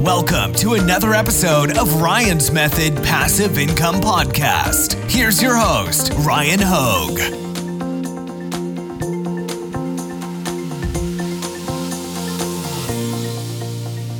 Welcome to another episode of Ryan's Method Passive Income Podcast. Here's your host, Ryan Hogue.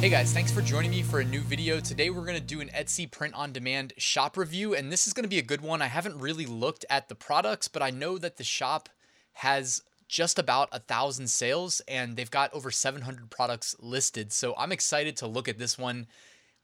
Hey guys, thanks for joining me for a new video. Today we're going to do an Etsy print on demand shop review, and this is going to be a good one. I haven't really looked at the products, but I know that the shop has just about a thousand sales and they've got over 700 products listed. So I'm excited to look at this one.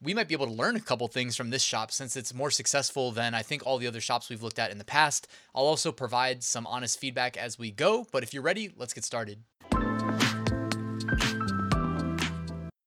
We might be able to learn a couple things from this shop since it's more successful than I think all the other shops we've looked at in the past. I'll also provide some honest feedback as we go, but if you're ready, let's get started.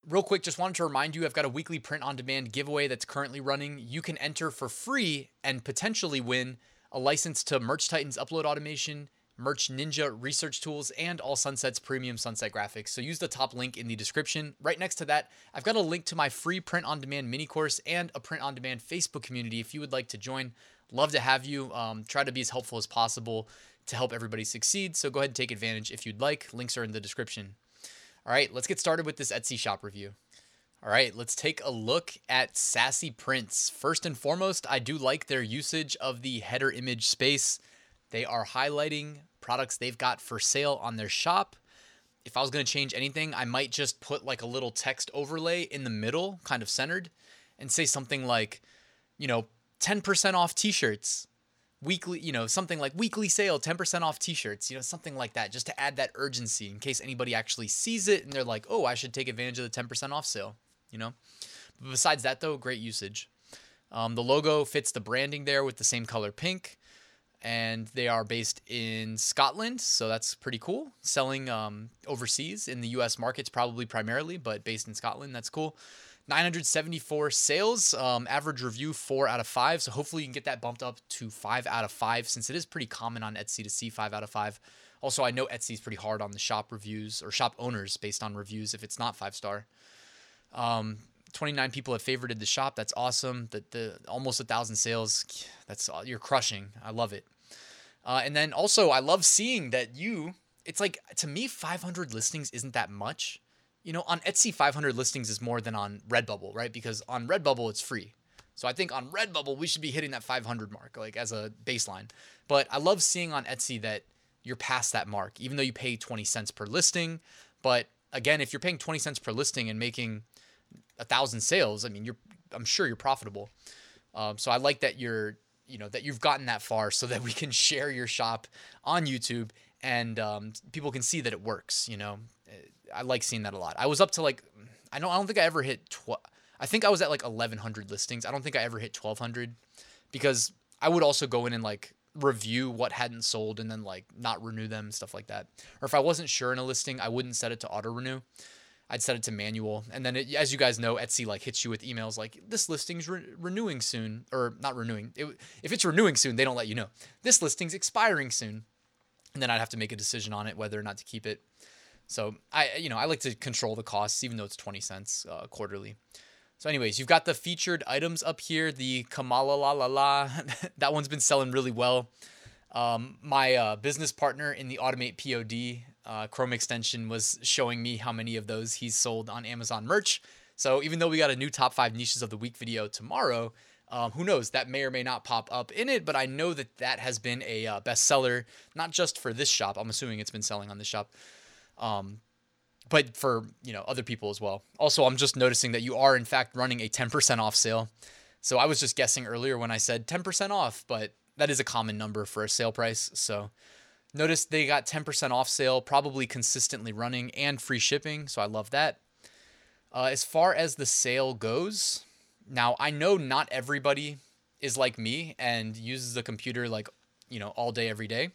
Real quick, just wanted to remind you I've got a weekly print on demand giveaway that's currently running. You can enter for free and potentially win a license to Merch Titans upload automation, Merch Ninja research tools, and All Sunsets premium sunset graphics. So use the top link in the description. Right next to that, I've got a link to my free print on demand mini course and a print on demand Facebook community if you would like to join. Love to have you. Um, try to be as helpful as possible to help everybody succeed. So go ahead and take advantage if you'd like. Links are in the description. All right, let's get started with this Etsy shop review. All right, let's take a look at Sassy Prints. First and foremost, I do like their usage of the header image space. They are highlighting products they've got for sale on their shop. If I was going to change anything, I might just put like a little text overlay in the middle, kind of centered, and say something like, you know, 10% off t shirts, weekly, you know, something like weekly sale, 10% off t shirts, you know, something like that, just to add that urgency in case anybody actually sees it and they're like, oh, I should take advantage of the 10% off sale, you know? But besides that, though, great usage. Um, the logo fits the branding there with the same color pink and they are based in Scotland, so that's pretty cool. Selling um, overseas in the U.S. markets, probably primarily, but based in Scotland, that's cool. 974 sales, um, average review four out of five. So hopefully you can get that bumped up to five out of five, since it is pretty common on Etsy to see five out of five. Also, I know Etsy is pretty hard on the shop reviews or shop owners based on reviews if it's not five star. Um, 29 people have favorited the shop. That's awesome. The, the almost a thousand sales. That's you're crushing. I love it. Uh, and then also, I love seeing that you. It's like to me, 500 listings isn't that much. You know, on Etsy, 500 listings is more than on Redbubble, right? Because on Redbubble, it's free. So I think on Redbubble, we should be hitting that 500 mark, like as a baseline. But I love seeing on Etsy that you're past that mark, even though you pay 20 cents per listing. But again, if you're paying 20 cents per listing and making a thousand sales, I mean, you're I'm sure you're profitable. Um, so I like that you're you know that you've gotten that far so that we can share your shop on YouTube and um, people can see that it works. You know, I like seeing that a lot. I was up to like I don't I don't think I ever hit tw- I think I was at like 1100 listings. I don't think I ever hit 1200 because I would also go in and like review what hadn't sold and then like not renew them stuff like that. Or if I wasn't sure in a listing, I wouldn't set it to auto renew. I'd set it to manual, and then it, as you guys know, Etsy like hits you with emails like this listing's re- renewing soon, or not renewing. It, if it's renewing soon, they don't let you know. This listing's expiring soon, and then I'd have to make a decision on it whether or not to keep it. So I, you know, I like to control the costs, even though it's twenty cents uh, quarterly. So, anyways, you've got the featured items up here. The Kamala la la la, that one's been selling really well. Um, my uh, business partner in the Automate POD uh, Chrome extension was showing me how many of those he's sold on Amazon merch. So even though we got a new top five niches of the week video tomorrow, um, who knows? That may or may not pop up in it, but I know that that has been a uh, bestseller, not just for this shop. I'm assuming it's been selling on this shop, um, but for you know other people as well. Also, I'm just noticing that you are in fact running a 10% off sale. So I was just guessing earlier when I said 10% off, but that is a common number for a sale price. So Notice they got 10% off sale, probably consistently running and free shipping. So I love that. Uh, as far as the sale goes, now I know not everybody is like me and uses the computer like, you know, all day, every day.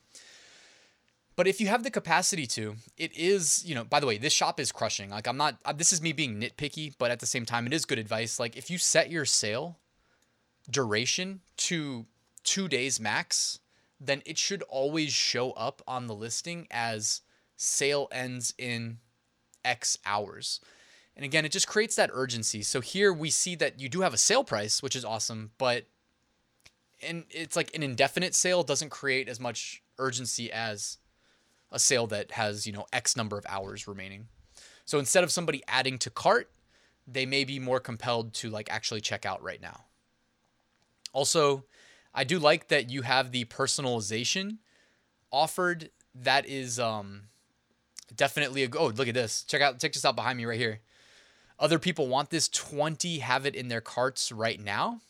But if you have the capacity to, it is, you know, by the way, this shop is crushing. Like, I'm not, uh, this is me being nitpicky, but at the same time, it is good advice. Like, if you set your sale duration to two days max, then it should always show up on the listing as sale ends in X hours. And again, it just creates that urgency. So here we see that you do have a sale price, which is awesome, but and it's like an indefinite sale doesn't create as much urgency as a sale that has, you know, X number of hours remaining. So instead of somebody adding to cart, they may be more compelled to like actually check out right now. Also, I do like that you have the personalization offered. That is um definitely a oh look at this. Check out check this out behind me right here. Other people want this 20 have it in their carts right now.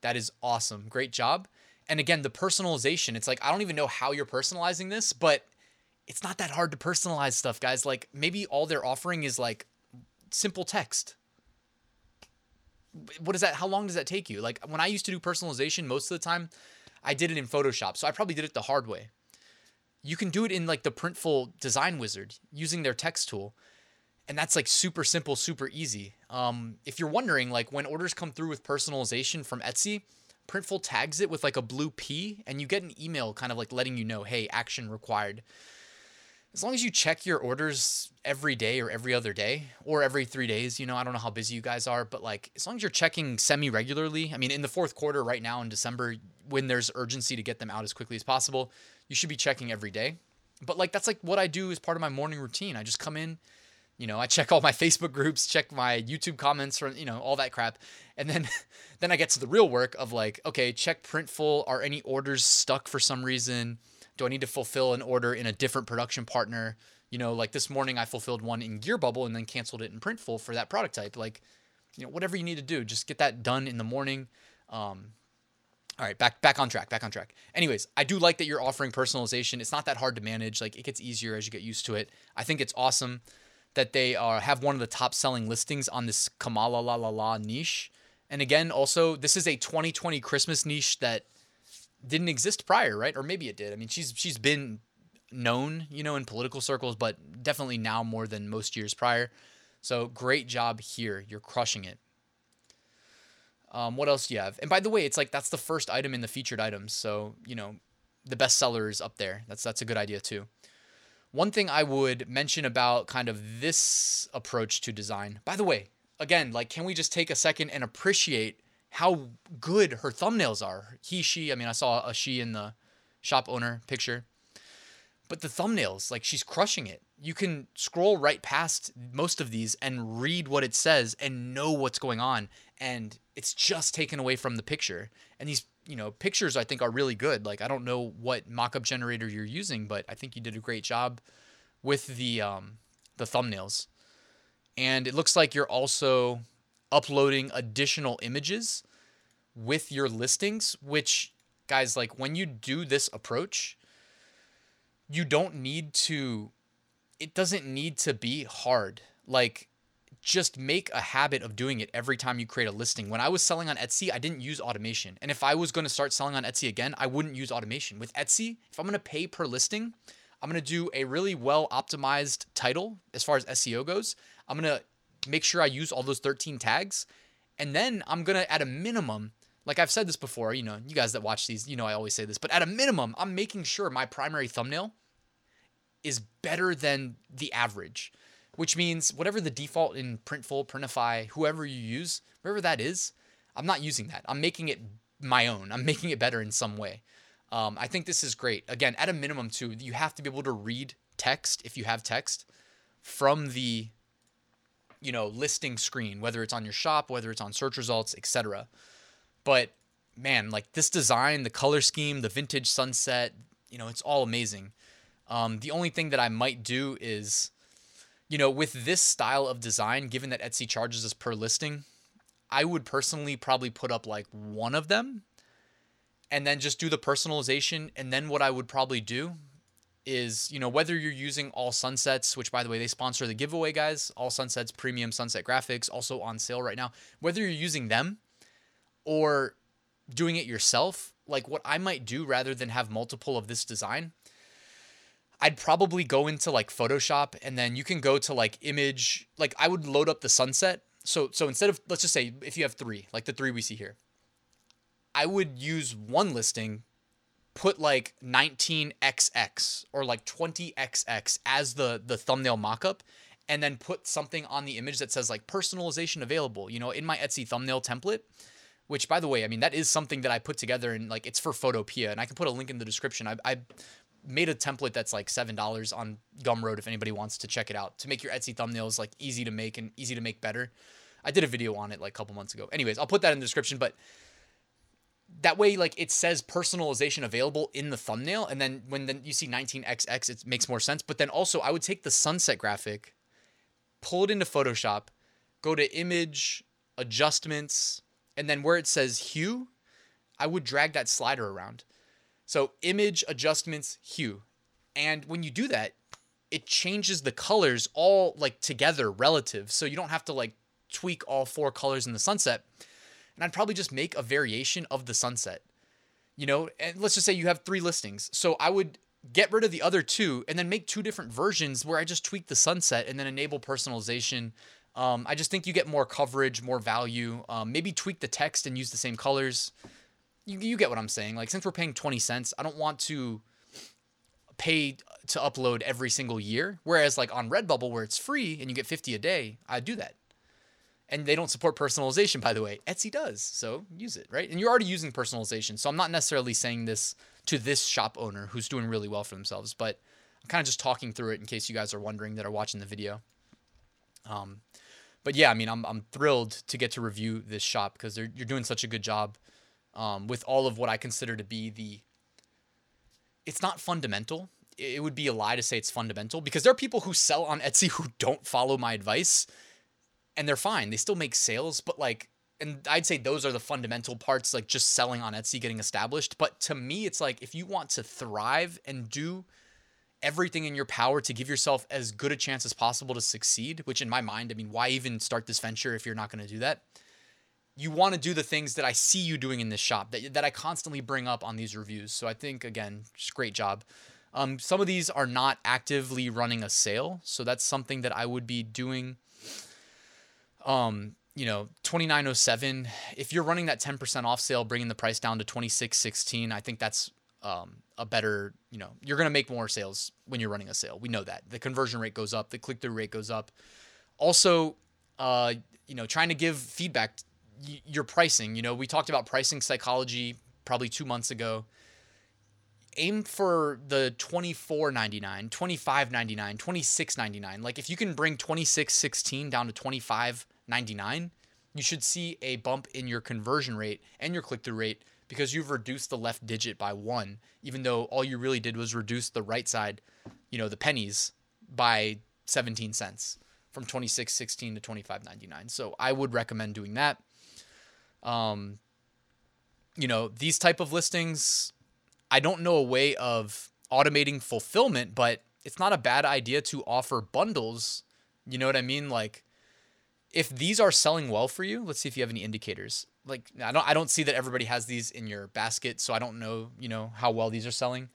That is awesome. Great job. And again the personalization it's like i don't even know how you're personalizing this but it's not that hard to personalize stuff guys. Like maybe all they're offering is like simple text what is that how long does that take you like when i used to do personalization most of the time i did it in photoshop so i probably did it the hard way you can do it in like the Printful design wizard using their text tool. And that's like super simple, super easy. Um, if you're wondering, like when orders come through with personalization from Etsy, Printful tags it with like a blue P and you get an email kind of like letting you know, hey, action required. As long as you check your orders every day or every other day or every three days, you know, I don't know how busy you guys are, but like as long as you're checking semi regularly, I mean, in the fourth quarter right now in December, when there's urgency to get them out as quickly as possible, you should be checking every day. But like that's like what I do as part of my morning routine. I just come in, you know, I check all my Facebook groups, check my YouTube comments or you know, all that crap. And then then I get to the real work of like, okay, check Printful. Are any orders stuck for some reason? Do I need to fulfill an order in a different production partner? You know, like this morning I fulfilled one in Gearbubble and then canceled it in Printful for that product type. Like, you know, whatever you need to do, just get that done in the morning. Um, all right, back back on track, back on track. Anyways, I do like that you're offering personalization. It's not that hard to manage. Like it gets easier as you get used to it. I think it's awesome that they are have one of the top selling listings on this Kamala la la la niche. And again, also this is a 2020 Christmas niche that didn't exist prior, right? Or maybe it did. I mean, she's she's been known, you know, in political circles, but definitely now more than most years prior. So great job here. You're crushing it. Um, what else do you have? And by the way, it's like that's the first item in the featured items. So, you know, the best seller is up there. That's that's a good idea too. One thing I would mention about kind of this approach to design. By the way, again, like can we just take a second and appreciate how good her thumbnails are? He, she, I mean, I saw a she in the shop owner picture. But the thumbnails, like she's crushing it. You can scroll right past most of these and read what it says and know what's going on and it's just taken away from the picture. And these, you know, pictures I think are really good. Like I don't know what mockup generator you're using, but I think you did a great job with the um, the thumbnails. And it looks like you're also uploading additional images with your listings, which guys like when you do this approach, you don't need to it doesn't need to be hard. Like just make a habit of doing it every time you create a listing. When I was selling on Etsy, I didn't use automation. And if I was going to start selling on Etsy again, I wouldn't use automation. With Etsy, if I'm going to pay per listing, I'm going to do a really well optimized title as far as SEO goes. I'm going to make sure I use all those 13 tags. And then I'm going to, at a minimum, like I've said this before, you know, you guys that watch these, you know, I always say this, but at a minimum, I'm making sure my primary thumbnail is better than the average which means whatever the default in Printful, Printify, whoever you use, wherever that is, I'm not using that. I'm making it my own. I'm making it better in some way. Um, I think this is great. Again, at a minimum, too, you have to be able to read text if you have text from the you know listing screen, whether it's on your shop, whether it's on search results, etc. But man, like this design, the color scheme, the vintage sunset, you know, it's all amazing. Um, the only thing that I might do is you know, with this style of design, given that Etsy charges us per listing, I would personally probably put up like one of them and then just do the personalization. And then what I would probably do is, you know, whether you're using all sunsets, which by the way, they sponsor the giveaway, guys, all sunsets, premium sunset graphics, also on sale right now. Whether you're using them or doing it yourself, like what I might do rather than have multiple of this design I'd probably go into like Photoshop and then you can go to like image, like I would load up the sunset. So so instead of let's just say if you have 3, like the 3 we see here. I would use one listing put like 19xx or like 20xx as the the thumbnail mockup and then put something on the image that says like personalization available, you know, in my Etsy thumbnail template which by the way, I mean that is something that I put together and like it's for Photopea and I can put a link in the description. I, I made a template that's like seven dollars on Gumroad if anybody wants to check it out to make your Etsy thumbnails like easy to make and easy to make better. I did a video on it like a couple months ago. Anyways, I'll put that in the description, but that way like it says personalization available in the thumbnail and then when then you see 19xx it makes more sense. But then also i would take the sunset graphic pull it into photoshop go to image adjustments and then where it says hue i would drag that slider around. So image adjustments hue. And when you do that it changes the colors all like together relative. So you don't have to like tweak all four colors in the sunset and I'd probably just make a variation of the sunset. You know, and let's just say you have three listings. So I would get rid of the other two and then make two different versions where I just tweak the sunset and then enable personalization. Um, I just think you get more coverage, more value. Um, maybe tweak the text and use the same colors. You, you get what I'm saying. Like, since we're paying 20 cents, I don't want to pay to upload every single year. Whereas, like on Redbubble, where it's free and you get 50 a day, I'd do that and they don't support personalization by the way. Etsy does so use it right? And you're already using personalization so i'm not necessarily saying this to this shop owner who's doing really well for themselves but i'm kind of just talking through it in case you guys are wondering that are watching the video. Um, but yeah i mean i'm, I'm thrilled to get to review this shop because you're doing such a good job um, with all of what i consider to be the it's not fundamental. It would be a lie to say it's fundamental because there are people who sell on etsy who don't follow my advice and they're fine. They still make sales, but like and I'd say those are the fundamental parts like just selling on Etsy getting established, but to me it's like if you want to thrive and do everything in your power to give yourself as good a chance as possible to succeed, which in my mind, I mean, why even start this venture if you're not going to do that? You want to do the things that I see you doing in this shop that, that I constantly bring up on these reviews. So I think, again, just great job. Um, some of these are not actively running a sale. So that's something that I would be doing um, you know, 2907, if you're running that 10% off sale, bringing the price down to 2616, I think that's um, a better, you know, you're going to make more sales when you're running a sale. We know that. The conversion rate goes up, the click through rate goes up. Also, uh, you know, trying to give feedback, your pricing, you know, we talked about pricing psychology probably two months ago. Aim for the 24.99, 25.99, 26.99. Like if you can bring 26.16 down to 25 99, you should see a bump in your conversion rate and your click through rate because you've reduced the left digit by one, even though all you really did was reduce the right side, you know, the pennies by 17 cents from 26.16 to 25.99. So I would recommend doing that. Um, you know, these type of listings, I don't know a way of automating fulfillment, but it's not a bad idea to offer bundles. You know what I mean? Like if these are selling well for you, let's see if you have any indicators. Like I don't I don't see that everybody has these in your basket, so I don't know, you know, how well these are selling.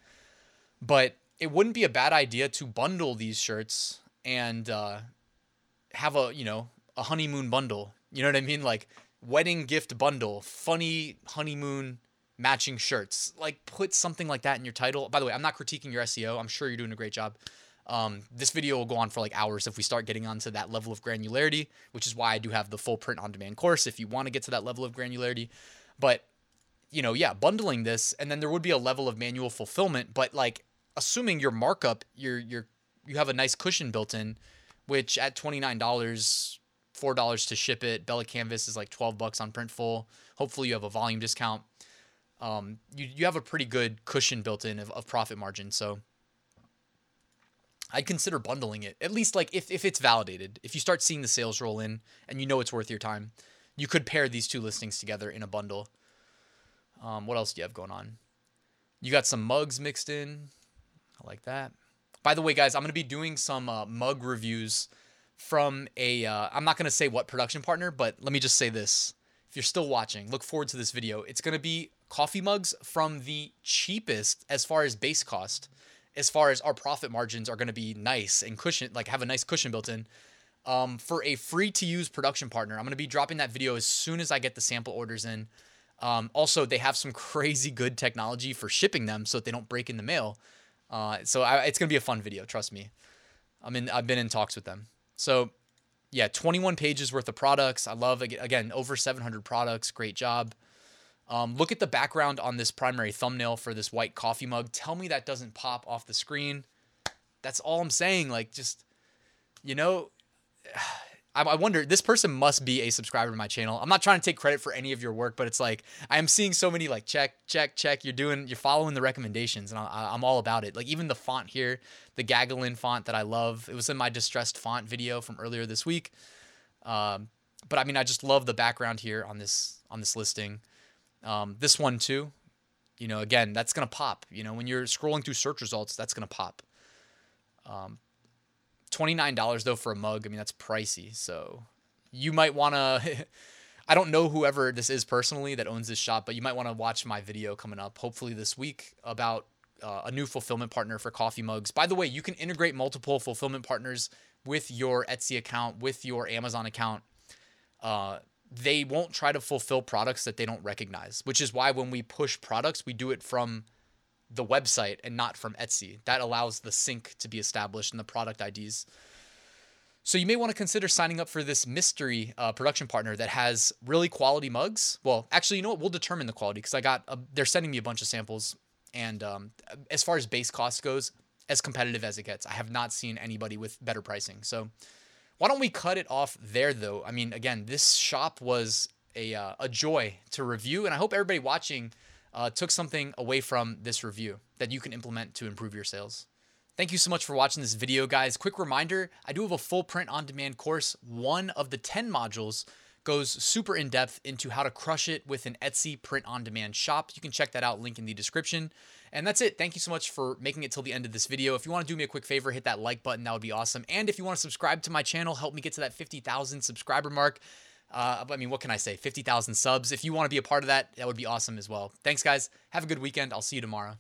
But it wouldn't be a bad idea to bundle these shirts and uh, have a, you know, a honeymoon bundle. You know what I mean? Like wedding gift bundle, funny honeymoon matching shirts. Like put something like that in your title. By the way, I'm not critiquing your SEO. I'm sure you're doing a great job. Um, this video will go on for like hours if we start getting onto that level of granularity, which is why I do have the full print on demand course if you want to get to that level of granularity. But, you know, yeah, bundling this and then there would be a level of manual fulfillment, but like assuming your markup, you're, you're, you have a nice cushion built in, which at $29, $4 to ship it, Bella Canvas is like 12 bucks on Printful. Hopefully you have a volume discount. Um, you, you have a pretty good cushion built in of, of profit margin. So, I'd consider bundling it. At least like if, if it's validated. If you start seeing the sales roll in and you know it's worth your time, you could pair these two listings together in a bundle. Um, what else do you have going on? You got some mugs mixed in. I like that. By the way, guys, I'm to be doing some uh, mug reviews from a. am uh, not to say what production partner, but let me just say this. If you're still watching, look forward to this video. It's to be coffee mugs from the cheapest as far as base cost as far as our profit margins are going to be nice and cushion, like have a nice cushion built in. Um, for a free to use production partner, I'm going to be dropping that video as soon as I get the sample orders in. Um, also, they have some crazy good technology for shipping them so that they don't break in the mail. Uh, so I, it's going to be a fun video, trust me. I'm in, I've been in talks with them. So yeah, 21 pages worth of products. I love again over 700 products. Great job. Um, look at the background on this primary thumbnail for this white coffee mug. Tell me that doesn't pop off the screen. That's all I'm saying. Like, just, you know, I, I wonder, this person must be a subscriber to my channel. I'm not trying to take credit for any of your work, but it's like I am seeing so many like check, check, check. You're doing, you're following the recommendations, and I, I'm all about it. Like even the font here, the Gagalin font that I love. It was in my distressed font video from earlier this week. Um, but I mean, I just love the background here on this on this listing. Um, this one too. You know, again, that's gonna pop. You know, when you're scrolling through search results, that's gonna pop. Um, $29 though for a mug. I mean, that's pricey. So you might want to I don't know whoever this is personally that owns this shop, but you might want to watch my video coming up hopefully this week about uh, a new fulfillment partner for coffee mugs. By the way, you can integrate multiple fulfillment partners with your Etsy account, with your Amazon account. Uh, they won't try to fulfill products that they don't recognize, which is why when we push products, we do it from the website and not from Etsy. That allows the sync to be established and the product IDs. So you may want to consider signing up for this mystery uh, production partner that has really quality mugs. Well, actually, you know what? We'll determine the quality because I got a, they're sending me a bunch of samples, and um, as far as base cost goes, as competitive as it gets. I have not seen anybody with better pricing. So why don't we cut it off there, though? I mean, again, this shop was a uh, a joy to review, and I hope everybody watching uh, took something away from this review that you can implement to improve your sales. Thank you so much for watching this video, guys. Quick reminder, I do have a full print on demand course. One of the 10 modules goes super in depth into how to crush it with an Etsy print on demand shop. You can check that out, link in the description. And that's it. Thank you so much for making it till the end of this video. If you want to do me a quick favor, hit that like button. That would be awesome. And if you want to subscribe to my channel, help me get to that 50,000 subscriber mark. Uh, I mean, what can I say? 50,000 subs. If you want to be a part of that, that would be awesome as well. Thanks, guys. Have a good weekend. I'll see you tomorrow.